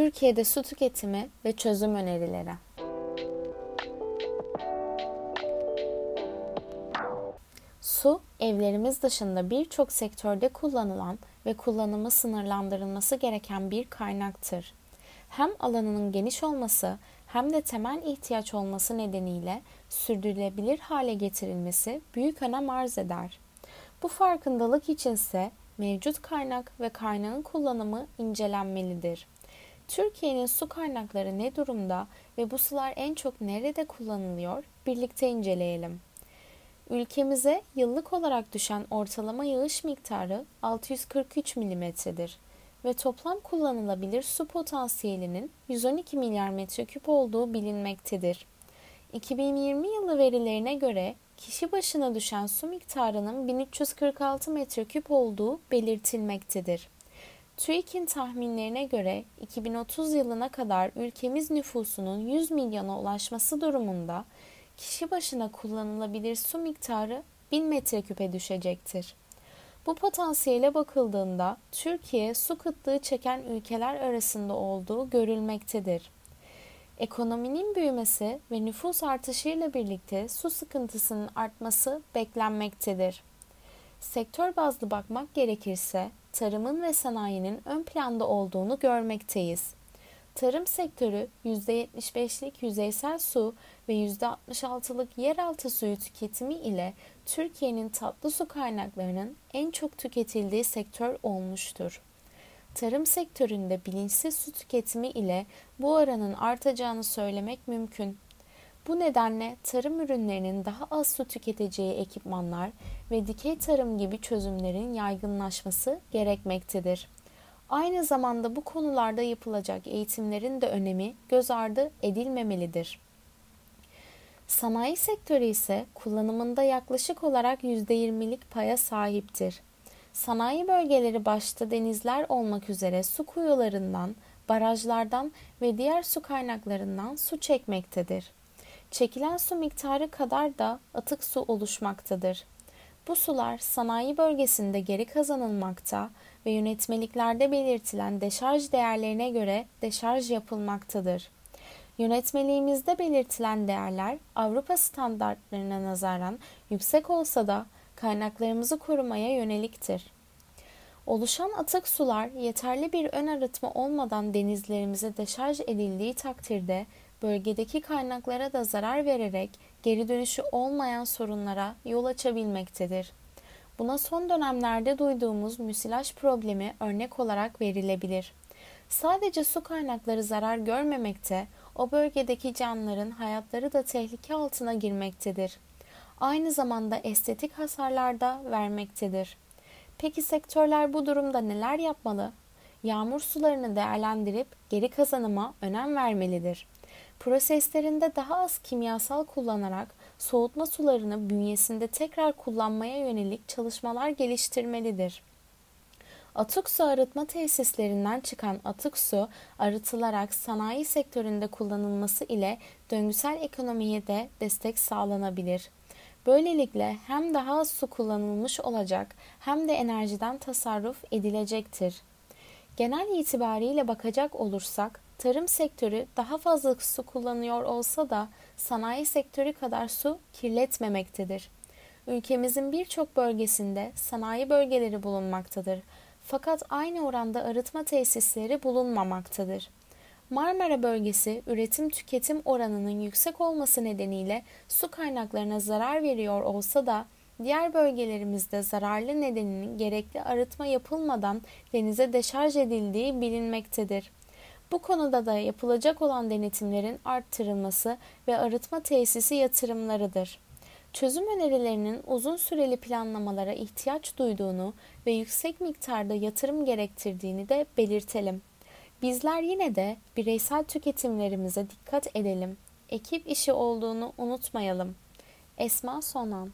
Türkiye'de su tüketimi ve çözüm önerileri. Su, evlerimiz dışında birçok sektörde kullanılan ve kullanımı sınırlandırılması gereken bir kaynaktır. Hem alanının geniş olması hem de temel ihtiyaç olması nedeniyle sürdürülebilir hale getirilmesi büyük önem arz eder. Bu farkındalık içinse mevcut kaynak ve kaynağın kullanımı incelenmelidir. Türkiye'nin su kaynakları ne durumda ve bu sular en çok nerede kullanılıyor? Birlikte inceleyelim. Ülkemize yıllık olarak düşen ortalama yağış miktarı 643 milimetredir ve toplam kullanılabilir su potansiyelinin 112 milyar metreküp olduğu bilinmektedir. 2020 yılı verilerine göre kişi başına düşen su miktarının 1346 metreküp olduğu belirtilmektedir. TÜİK'in tahminlerine göre 2030 yılına kadar ülkemiz nüfusunun 100 milyona ulaşması durumunda kişi başına kullanılabilir su miktarı 1000 metreküpe düşecektir. Bu potansiyele bakıldığında Türkiye su kıtlığı çeken ülkeler arasında olduğu görülmektedir. Ekonominin büyümesi ve nüfus artışıyla birlikte su sıkıntısının artması beklenmektedir. Sektör bazlı bakmak gerekirse tarımın ve sanayinin ön planda olduğunu görmekteyiz. Tarım sektörü %75'lik yüzeysel su ve %66'lık yeraltı suyu tüketimi ile Türkiye'nin tatlı su kaynaklarının en çok tüketildiği sektör olmuştur. Tarım sektöründe bilinçsiz su tüketimi ile bu oranın artacağını söylemek mümkün. Bu nedenle tarım ürünlerinin daha az su tüketeceği ekipmanlar ve dikey tarım gibi çözümlerin yaygınlaşması gerekmektedir. Aynı zamanda bu konularda yapılacak eğitimlerin de önemi göz ardı edilmemelidir. Sanayi sektörü ise kullanımında yaklaşık olarak %20'lik paya sahiptir. Sanayi bölgeleri başta denizler olmak üzere su kuyularından, barajlardan ve diğer su kaynaklarından su çekmektedir. Çekilen su miktarı kadar da atık su oluşmaktadır. Bu sular sanayi bölgesinde geri kazanılmakta ve yönetmeliklerde belirtilen deşarj değerlerine göre deşarj yapılmaktadır. Yönetmeliğimizde belirtilen değerler Avrupa standartlarına nazaran yüksek olsa da kaynaklarımızı korumaya yöneliktir. Oluşan atık sular yeterli bir ön arıtma olmadan denizlerimize deşarj edildiği takdirde bölgedeki kaynaklara da zarar vererek geri dönüşü olmayan sorunlara yol açabilmektedir. Buna son dönemlerde duyduğumuz müsilaj problemi örnek olarak verilebilir. Sadece su kaynakları zarar görmemekte, o bölgedeki canlıların hayatları da tehlike altına girmektedir. Aynı zamanda estetik hasarlar da vermektedir. Peki sektörler bu durumda neler yapmalı? Yağmur sularını değerlendirip geri kazanıma önem vermelidir. Proseslerinde daha az kimyasal kullanarak soğutma sularını bünyesinde tekrar kullanmaya yönelik çalışmalar geliştirmelidir. Atık su arıtma tesislerinden çıkan atık su arıtılarak sanayi sektöründe kullanılması ile döngüsel ekonomiye de destek sağlanabilir. Böylelikle hem daha az su kullanılmış olacak hem de enerjiden tasarruf edilecektir. Genel itibariyle bakacak olursak tarım sektörü daha fazla su kullanıyor olsa da sanayi sektörü kadar su kirletmemektedir. Ülkemizin birçok bölgesinde sanayi bölgeleri bulunmaktadır. Fakat aynı oranda arıtma tesisleri bulunmamaktadır. Marmara bölgesi üretim tüketim oranının yüksek olması nedeniyle su kaynaklarına zarar veriyor olsa da diğer bölgelerimizde zararlı nedeninin gerekli arıtma yapılmadan denize deşarj edildiği bilinmektedir. Bu konuda da yapılacak olan denetimlerin arttırılması ve arıtma tesisi yatırımlarıdır. Çözüm önerilerinin uzun süreli planlamalara ihtiyaç duyduğunu ve yüksek miktarda yatırım gerektirdiğini de belirtelim. Bizler yine de bireysel tüketimlerimize dikkat edelim. Ekip işi olduğunu unutmayalım. Esma Sonan